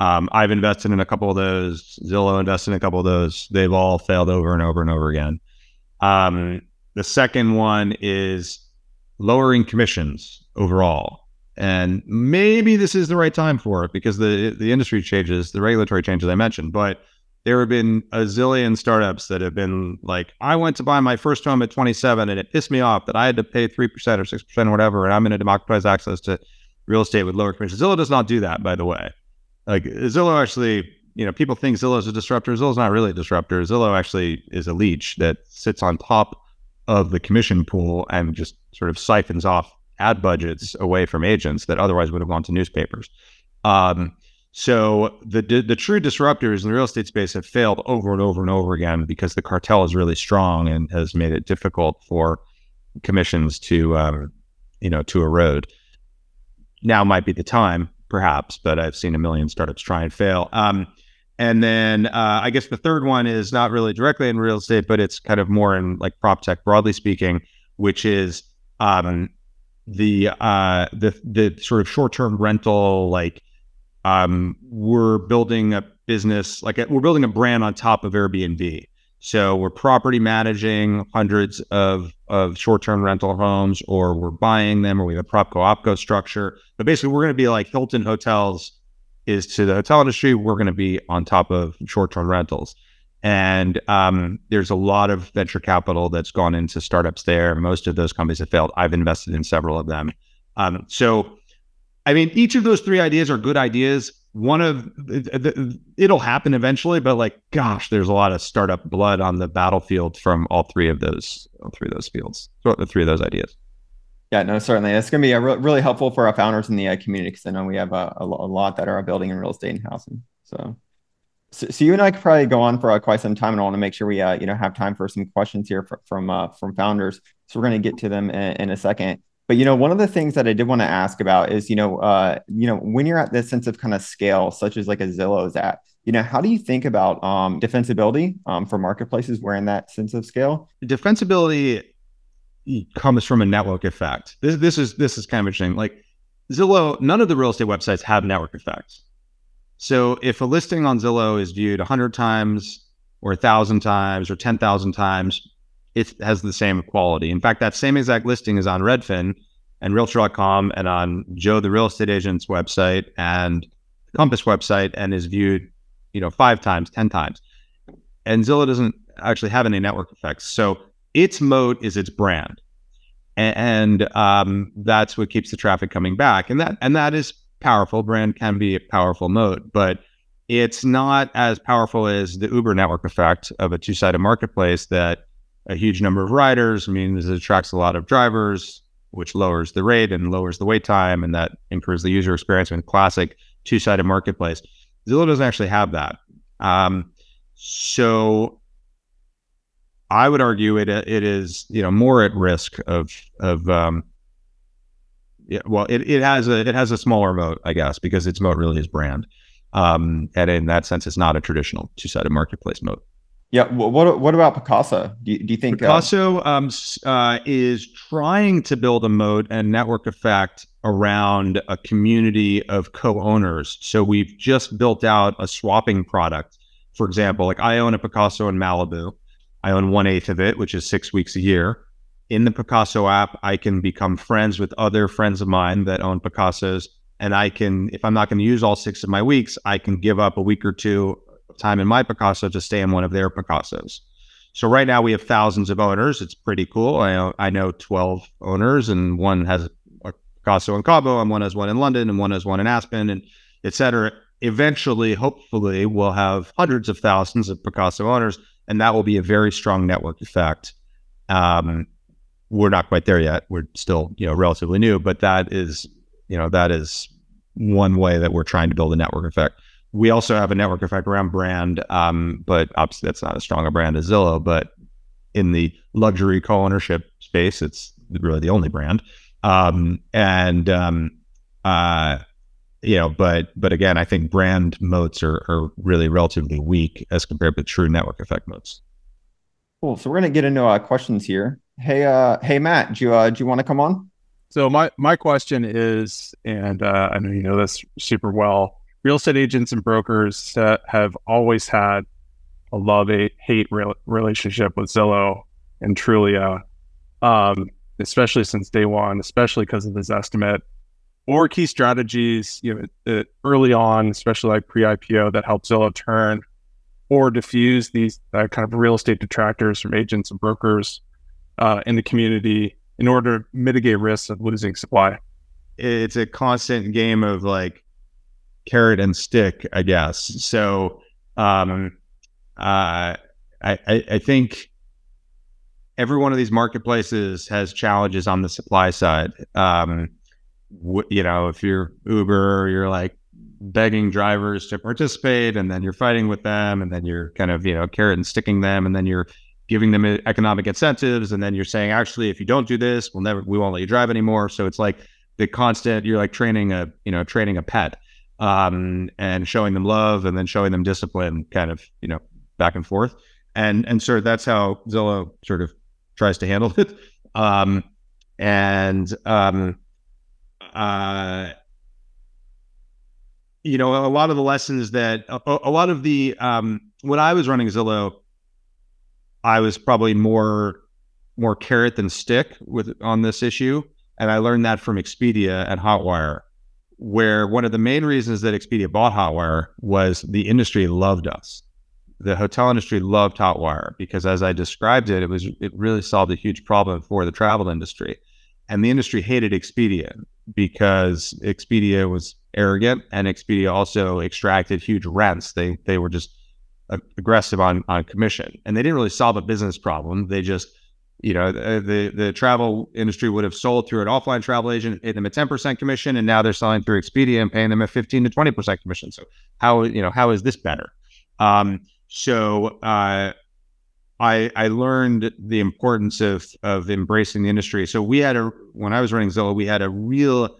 Um, I've invested in a couple of those. Zillow invested in a couple of those. They've all failed over and over and over again. Um, the second one is lowering commissions overall. And maybe this is the right time for it because the the industry changes, the regulatory changes I mentioned, but there have been a zillion startups that have been like, I went to buy my first home at 27 and it pissed me off that I had to pay 3% or 6% or whatever. And I'm going to democratize access to real estate with lower commissions. Zillow does not do that, by the way. Like Zillow actually, you know, people think Zillow is a disruptor. Zillow's not really a disruptor. Zillow actually is a leech that sits on top of the commission pool and just sort of siphons off ad budgets away from agents that otherwise would have gone to newspapers. Um, so the, the, the true disruptors in the real estate space have failed over and over and over again because the cartel is really strong and has made it difficult for commissions to um, you know to erode now might be the time, perhaps, but I've seen a million startups try and fail. Um, and then uh, I guess the third one is not really directly in real estate, but it's kind of more in like prop tech, broadly speaking, which is um, the uh, the the sort of short term rental. Like um, we're building a business, like we're building a brand on top of Airbnb. So we're property managing hundreds of, of short-term rental homes, or we're buying them, or we have a propco opco structure. But basically, we're going to be like Hilton Hotels is to the hotel industry. We're going to be on top of short-term rentals, and um, there's a lot of venture capital that's gone into startups there. Most of those companies have failed. I've invested in several of them. Um, so, I mean, each of those three ideas are good ideas. one of it'll happen eventually, but like, gosh, there's a lot of startup blood on the battlefield from all three of those, all three of those fields, the three of those ideas. Yeah, no, certainly. It's going to be a re- really helpful for our founders in the uh, community because I know we have a, a, lot that are building in real estate and housing. So, so, so, you and I could probably go on for uh, quite some time, and I want to make sure we, uh, you know, have time for some questions here for, from uh, from founders. So we're going to get to them in, in, a second. But you know, one of the things that I did want to ask about is, you know, uh, you know, when you're at this sense of kind of scale, such as like a Zillow's at, you know, how do you think about um, defensibility um, for marketplaces where in that sense of scale? Defensibility comes from a network effect. This this is this is kind of interesting. Like Zillow, none of the real estate websites have network effects. So if a listing on Zillow is viewed 100 times or 1,000 times or 10,000 times, it has the same quality. In fact, that same exact listing is on Redfin and Realtor.com and on Joe the real estate agent's website and Compass website and is viewed, you know, five times, 10 times. And Zillow doesn't actually have any network effects. So its moat is its brand, and, um, that's what keeps the traffic coming back. And that and that is powerful. Brand can be a powerful moat, but it's not as powerful as the Uber network effect of a two-sided marketplace that a huge number of riders means it attracts a lot of drivers, which lowers the rate and lowers the wait time, and that improves the user experience in classic two-sided marketplace. Zillow doesn't actually have that. Um, so I would argue it it is you know more at risk of of um, yeah, well it, it has a it has a smaller moat I guess because its moat really is brand, um, and in that sense it's not a traditional two sided marketplace moat. Yeah. What What about Pacaso? Do you, do you think Pacaso uh, um, uh, is trying to build a moat and network effect around a community of co-owners? So we've just built out a swapping product. For example, like I own a Pacaso in Malibu. I own one eighth of it, which is six weeks a year. In the Pacaso app, I can become friends with other friends of mine that own Pacasos. And I can, if I'm not going to use all six of my weeks, I can give up a week or two of time in my Pacaso to stay in one of their Pacasos. So right now we have thousands of owners. It's pretty cool. I, I know 12 owners, and one has a Pacaso in Cabo, and one has one in London, and one has one in Aspen, and et cetera. Eventually, hopefully, we'll have hundreds of thousands of Pacaso owners and that will be a very strong network effect. Um, we're not quite there yet. We're still, you know, relatively new, but that is, you know, that is one way that we're trying to build a network effect. We also have a network effect around brand, um, but obviously that's not as strong a brand as Zillow. But in the luxury co-ownership space, it's really the only brand. Um, and um, uh, you know, but but again, I think brand moats are, are really relatively weak as compared to true network effect moats. Cool. So we're gonna get into uh, questions here. Hey, uh, hey Matt, do you uh, do you want to come on? So my my question is, and uh, I know you know this super well. Real estate agents and brokers uh, have always had a love hate re- relationship with Zillow and Trulia, um, especially since day one, especially because of this Zestimate or key strategies, you know, uh, early on, especially like pre-IPO, that help Zillow turn or diffuse these uh, kind of real estate detractors from agents and brokers uh, in the community in order to mitigate risks of losing supply. It's a constant game of like carrot and stick, I guess. So, um, uh, I, I, I think every one of these marketplaces has challenges on the supply side. Um, you know, if you're Uber, you're like begging drivers to participate, and then you're fighting with them, and then you're kind of you know carrot and sticking them, and then you're giving them economic incentives, and then you're saying actually if you don't do this, we'll never we won't let you drive anymore. So it's like the constant you're like training a you know training a pet um, and showing them love, and then showing them discipline, kind of you know back and forth, and and sort of that's how Zillow sort of tries to handle it. Um, and um, uh, you know, a lot of the lessons that a, a lot of the um, when I was running Zillow, I was probably more more carrot than stick with on this issue, and I learned that from Expedia and Hotwire, where one of the main reasons that Expedia bought Hotwire was the industry loved us. The hotel industry loved Hotwire because, as I described it, it was it really solved a huge problem for the travel industry, and the industry hated Expedia because Expedia was arrogant, and Expedia also extracted huge rents. They they were just aggressive on on commission, and they didn't really solve a business problem. They just you know the, the, travel industry would have sold through an offline travel agent, paid them a ten percent commission, and now they're selling through Expedia and paying them a fifteen to twenty percent commission. So how you know how is this better? Um, so uh, I I learned the importance of of embracing the industry. So we had a when I was running Zillow, we had a real,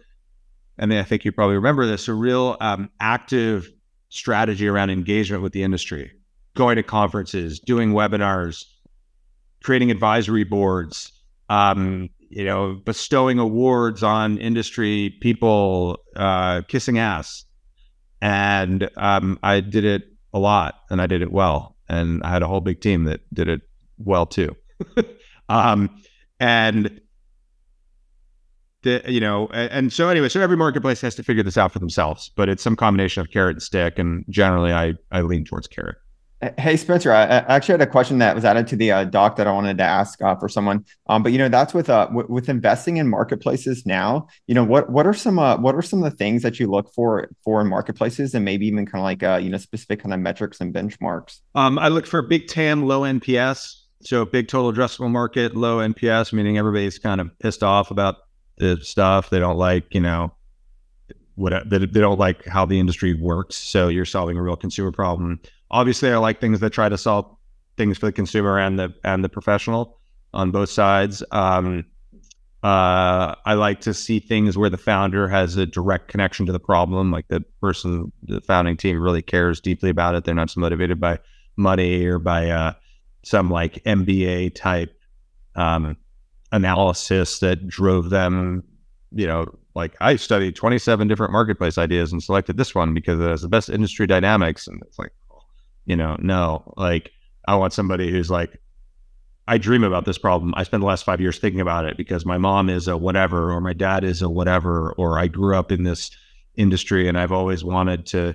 and I think you probably remember this, a real um, active strategy around engagement with the industry, going to conferences, doing webinars, creating advisory boards, um, you know, bestowing awards on industry people, uh, kissing ass, and um, I did it a lot, and I did it well and I had a whole big team that did it well too. um, and the, you know, and, and, so anyway, so every marketplace has to figure this out for themselves, but it's some combination of carrot and stick, and generally, I I lean towards carrot. Hey Spencer, I, actually had a question that was added to the uh, doc that I wanted to ask uh, for someone. Um, but you know, that's with uh w- with investing in marketplaces now. You know, what what are some uh, what are some of the things that you look for for in marketplaces, and maybe even kind of like uh, you know specific kind of metrics and benchmarks? Um, I look for big TAM, low NPS. So big total addressable market, low NPS, meaning everybody's kind of pissed off about the stuff. They don't like, you know, what they, they don't like how the industry works. So you're solving a real consumer problem obviously I like things that try to solve things for the consumer and the and the professional on both sides. Um, uh, I like to see things where the founder has a direct connection to the problem, like the person, the founding team really cares deeply about it. They're not so motivated by money or by uh, some like MBA type um, analysis that drove them. You know, like I studied 27 different marketplace ideas and selected this one because it has the best industry dynamics. And it's like, you know, no, like I want somebody who's like, I dream about this problem. I spent the last five years thinking about it because my mom is a whatever, or my dad is a whatever, or I grew up in this industry and I've always wanted to,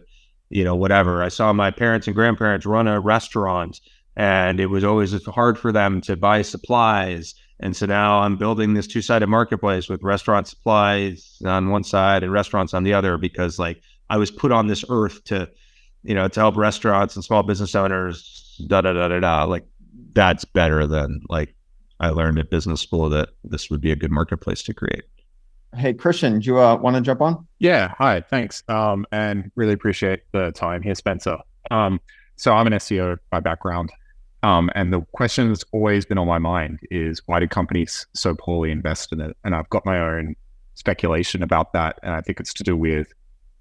you know, whatever. I saw my parents and grandparents run a restaurant and it was always hard for them to buy supplies. And so now I'm building this two sided marketplace with restaurant supplies on one side and restaurants on the other because, like, I was put on this earth to you know, to help restaurants and small business owners, da da da da da. Like that's better than like I learned at business school that this would be a good marketplace to create. Hey Christian, do you uh, want to jump on? Yeah, hi, thanks. Um, and really appreciate the time here, Spencer. Um, so I'm an SEO by background. Um, and the question that's always been on my mind is why do companies so poorly invest in it? And I've got my own speculation about that. And I think it's to do with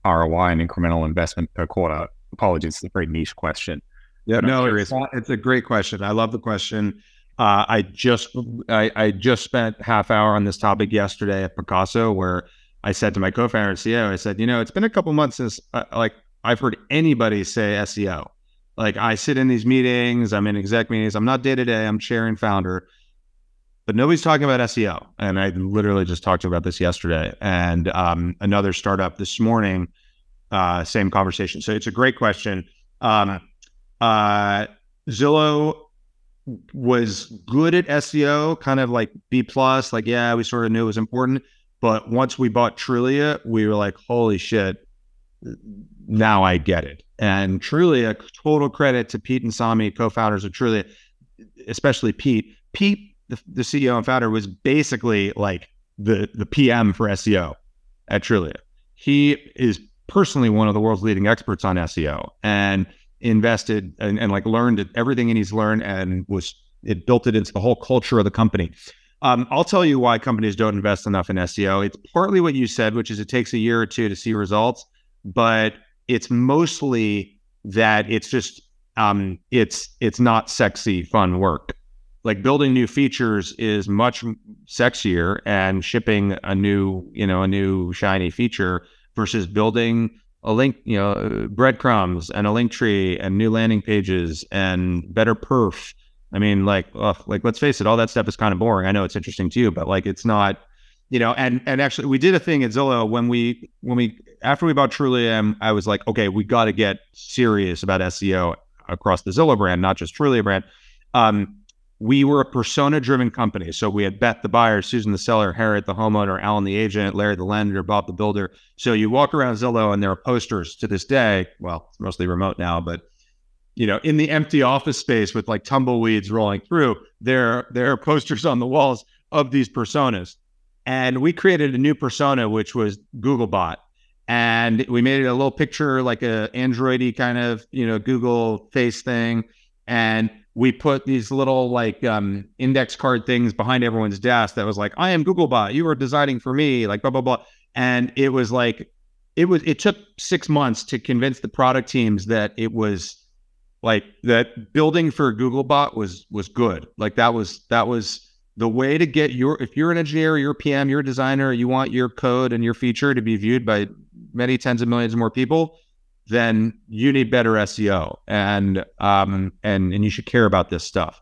ROI and incremental investment per quarter apologies, it's a very niche question. Yeah, no, it's, it's a great question. I love the question. Uh, I just I, I, just spent half hour on this topic yesterday at Pacaso, where I said to my co-founder and CEO, I said, you know, it's been a couple months since uh, like I've heard anybody say SEO. Like I sit in these meetings, I'm in exec meetings, I'm not day to day, I'm chair and founder, but nobody's talking about SEO. And I literally just talked about this yesterday. And um, another startup this morning uh, same conversation. So it's a great question. Um, uh, Zillow was good at SEO, kind of like B plus. Like, yeah, we sort of knew it was important. But once we bought Trulia, we were like, holy shit, now I get it. And Trulia, total credit to Pete and Sami, co-founders of Trulia, especially Pete. Pete, the, the CEO and founder, was basically like the the PM for SEO at Trulia. He is personally one of the world's leading experts on SEO and invested and, and like learned everything he's learned and was it built it into the whole culture of the company. Um, I'll tell you why companies don't invest enough in SEO. It's partly what you said, which is it takes a year or two to see results, but it's mostly that it's just um, it's it's not sexy fun work. Like building new features is much sexier, and shipping a new you know a new shiny feature versus building a link, you know, breadcrumbs and a link tree and new landing pages and better perf. I mean, like, ugh, like let's face it, all that stuff is kind of boring. I know it's interesting to you, but like, it's not, you know. And and actually, we did a thing at Zillow when we when we after we bought Trulia, I was like, okay, we got to get serious about SEO across the Zillow brand, not just Trulia brand. Um, we were a persona driven company. So we had Beth the buyer, Susan the seller, Harriet the homeowner, Alan the agent, Larry the lender, Bob the builder. So you walk around Zillow and there are posters to this day. Well, it's mostly remote now, but you know, in the empty office space with like tumbleweeds rolling through, there there are posters on the walls of these personas. And we created a new persona, which was Googlebot. And we made it a little picture, like a Androidy kind of, you know, Google face thing. And we put these little like um, index card things behind everyone's desk that was like, I am Googlebot. You are designing for me, like blah, blah, blah. And it was like, it was, it took six months to convince the product teams that it was like that building for Googlebot was, was good. Like that was, that was the way to get your, if you're an engineer, you're a PM, you're a designer, you want your code and your feature to be viewed by many tens of millions more people then you need better SEO and um and and you should care about this stuff.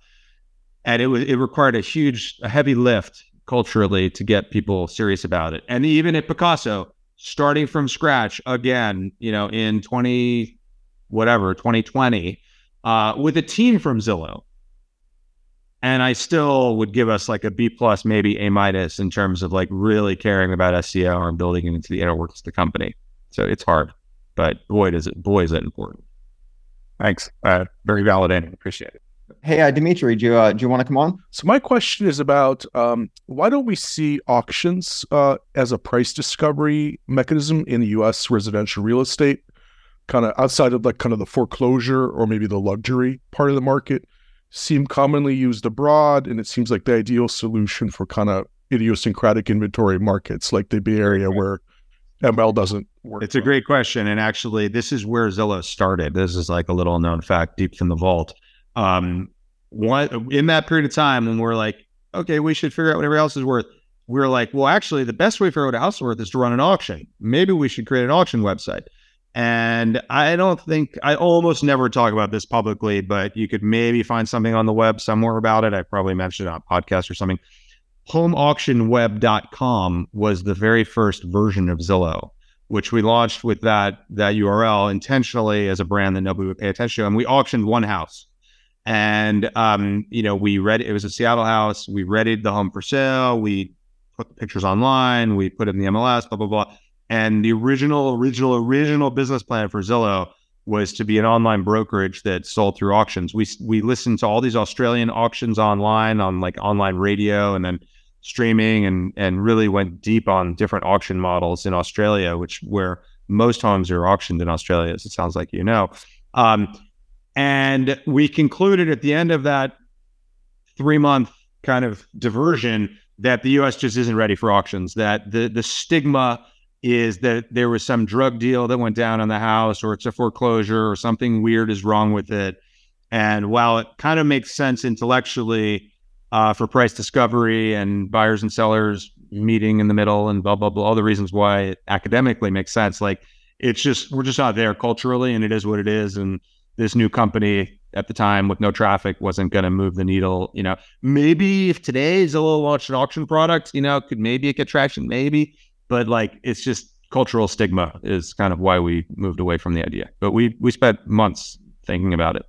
And it was it required a huge a heavy lift culturally to get people serious about it. And even at Pacaso, starting from scratch again, you know, in 20 whatever, 2020, uh, with a team from Zillow. And I still would give us like a B plus, maybe A minus in terms of like really caring about SEO and building it into the inner of the company. So it's hard but boy, does it, boy, is that important. Thanks. Uh, very validating. Appreciate it. Hey, uh, Dimitri, do you, uh, do you want to come on? So my question is about um, why don't we see auctions uh, as a price discovery mechanism in the U.S. residential real estate, kind of outside of like kind of the foreclosure or maybe the luxury part of the market, seem commonly used abroad, and it seems like the ideal solution for kind of idiosyncratic inventory markets like the Bay Area, where ML doesn't work. It's well. a great question. And actually, this is where Zillow started. This is like a little known fact deep from the vault. Um, one, in that period of time when we're like, okay, we should figure out what everybody else is worth, we're like, well, actually, the best way out what a house is worth is to run an auction. Maybe we should create an auction website. And I don't think I almost never talk about this publicly, but you could maybe find something on the web somewhere about it. I probably mentioned it on a podcast or something homeauctionweb.com was the very first version of Zillow, which we launched with that that URL intentionally as a brand that nobody would pay attention to. And we auctioned one house. And um, you know, we read it was a Seattle house. We readied the home for sale. We put the pictures online. We put it in the MLS. Blah blah blah. And the original, original, original business plan for Zillow was to be an online brokerage that sold through auctions. We we listened to all these Australian auctions online on like online radio, and then streaming and and really went deep on different auction models in Australia, which where most homes are auctioned in Australia, as it sounds like you know. Um, and we concluded at the end of that three month kind of diversion that the U.S. just isn't ready for auctions. That the the stigma is that there was some drug deal that went down on the house, or it's a foreclosure, or something weird is wrong with it. And while it kind of makes sense intellectually, uh, for price discovery and buyers and sellers meeting in the middle and blah blah blah all the reasons why it academically makes sense. Like it's just we're just not there culturally and it is what it is and this new company at the time with no traffic wasn't going to move the needle you know. Maybe if today Zillow launched an auction product you know could maybe get traction maybe but like it's just cultural stigma is kind of why we moved away from the idea. But we we spent months thinking about it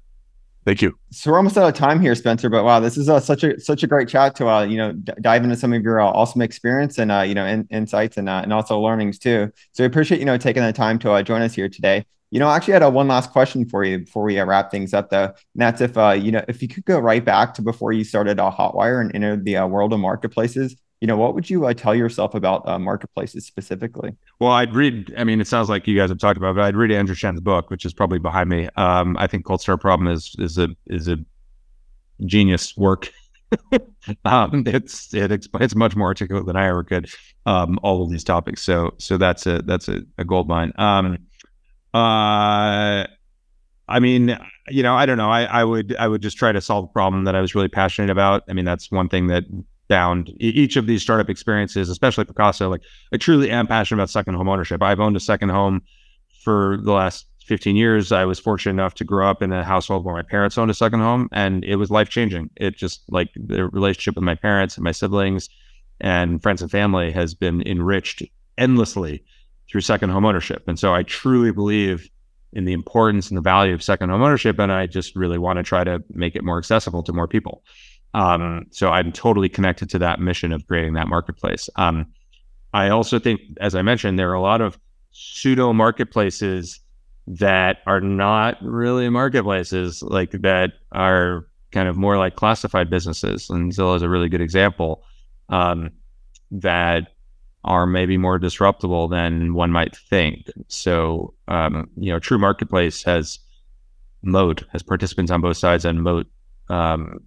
Thank you. So we're almost out of time here, Spencer. But wow, this is uh, such a such a great chat to uh, you know d- dive into some of your uh, awesome experience and uh, you know in, insights and uh, and also learnings too. So we appreciate you know taking the time to uh, join us here today. You know, I actually had a one last question for you before we uh, wrap things up, though. And that's if uh, you know if you could go right back to before you started uh, Hotwire and entered the uh, world of marketplaces you know, what would you uh, tell yourself about uh, marketplaces specifically? Well, I'd read. I mean, it sounds like you guys have talked about, it, but I'd read Andrew Chen's book, which is probably behind me. Um, I think Cold Start Problem is is a is a genius work. um, it's it it's much more articulate than I ever could. Um, all of these topics. So so that's a that's a, a gold mine. Um, uh, I mean, you know, I don't know. I, I would I would just try to solve a problem that I was really passionate about. I mean, that's one thing that found each of these startup experiences, especially Pacaso. like I truly am passionate about second home ownership. I've owned a second home for the last 15 years. I was fortunate enough to grow up in a household where my parents owned a second home and it was life changing. It just like the relationship with my parents and my siblings and friends and family has been enriched endlessly through second home ownership. And so I truly believe in the importance and the value of second home ownership. And I just really want to try to make it more accessible to more people. Um, so I'm totally connected to that mission of creating that marketplace. Um, I also think, as I mentioned, there are a lot of pseudo marketplaces that are not really marketplaces, like that are kind of more like classified businesses. And Zillow is a really good example um, that are maybe more disruptible than one might think. So, um, you know, true marketplace has moat, has participants on both sides, and moat. Um,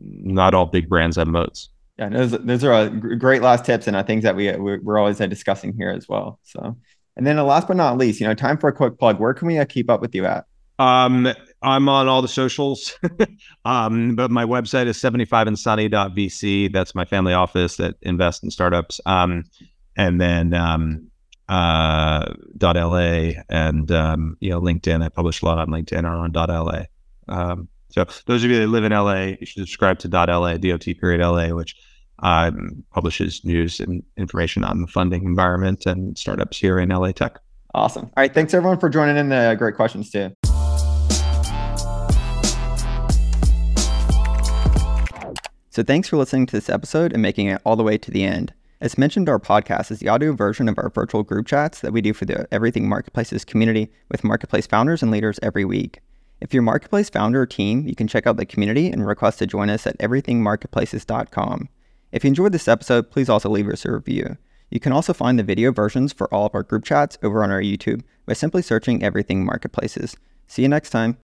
not all big brands have moats. Yeah, those those are uh, great last tips, and things that we we're always uh, discussing here as well. So, and then the last but not least, you know, time for a quick plug. Where can we uh, keep up with you at? Um, I'm on all the socials, um, but my website is 75andsunny.vc. That's my family office that invests in startups. Um, and then um, uh, .la and um, you know LinkedIn. I publish a lot on LinkedIn or on .la. Um, so those of you that live in LA, you should subscribe to .la, dot period LA, which um, publishes news and information on the funding environment and startups here in LA Tech. Awesome. All right. Thanks everyone for joining in the great questions too. So thanks for listening to this episode and making it all the way to the end. As mentioned, our podcast is the audio version of our virtual group chats that we do for the Everything Marketplaces community with marketplace founders and leaders every week. If you're a marketplace founder or team, you can check out the community and request to join us at everythingmarketplaces.com. If you enjoyed this episode, please also leave us a review. You can also find the video versions for all of our group chats over on our YouTube by simply searching Everything Marketplaces. See you next time.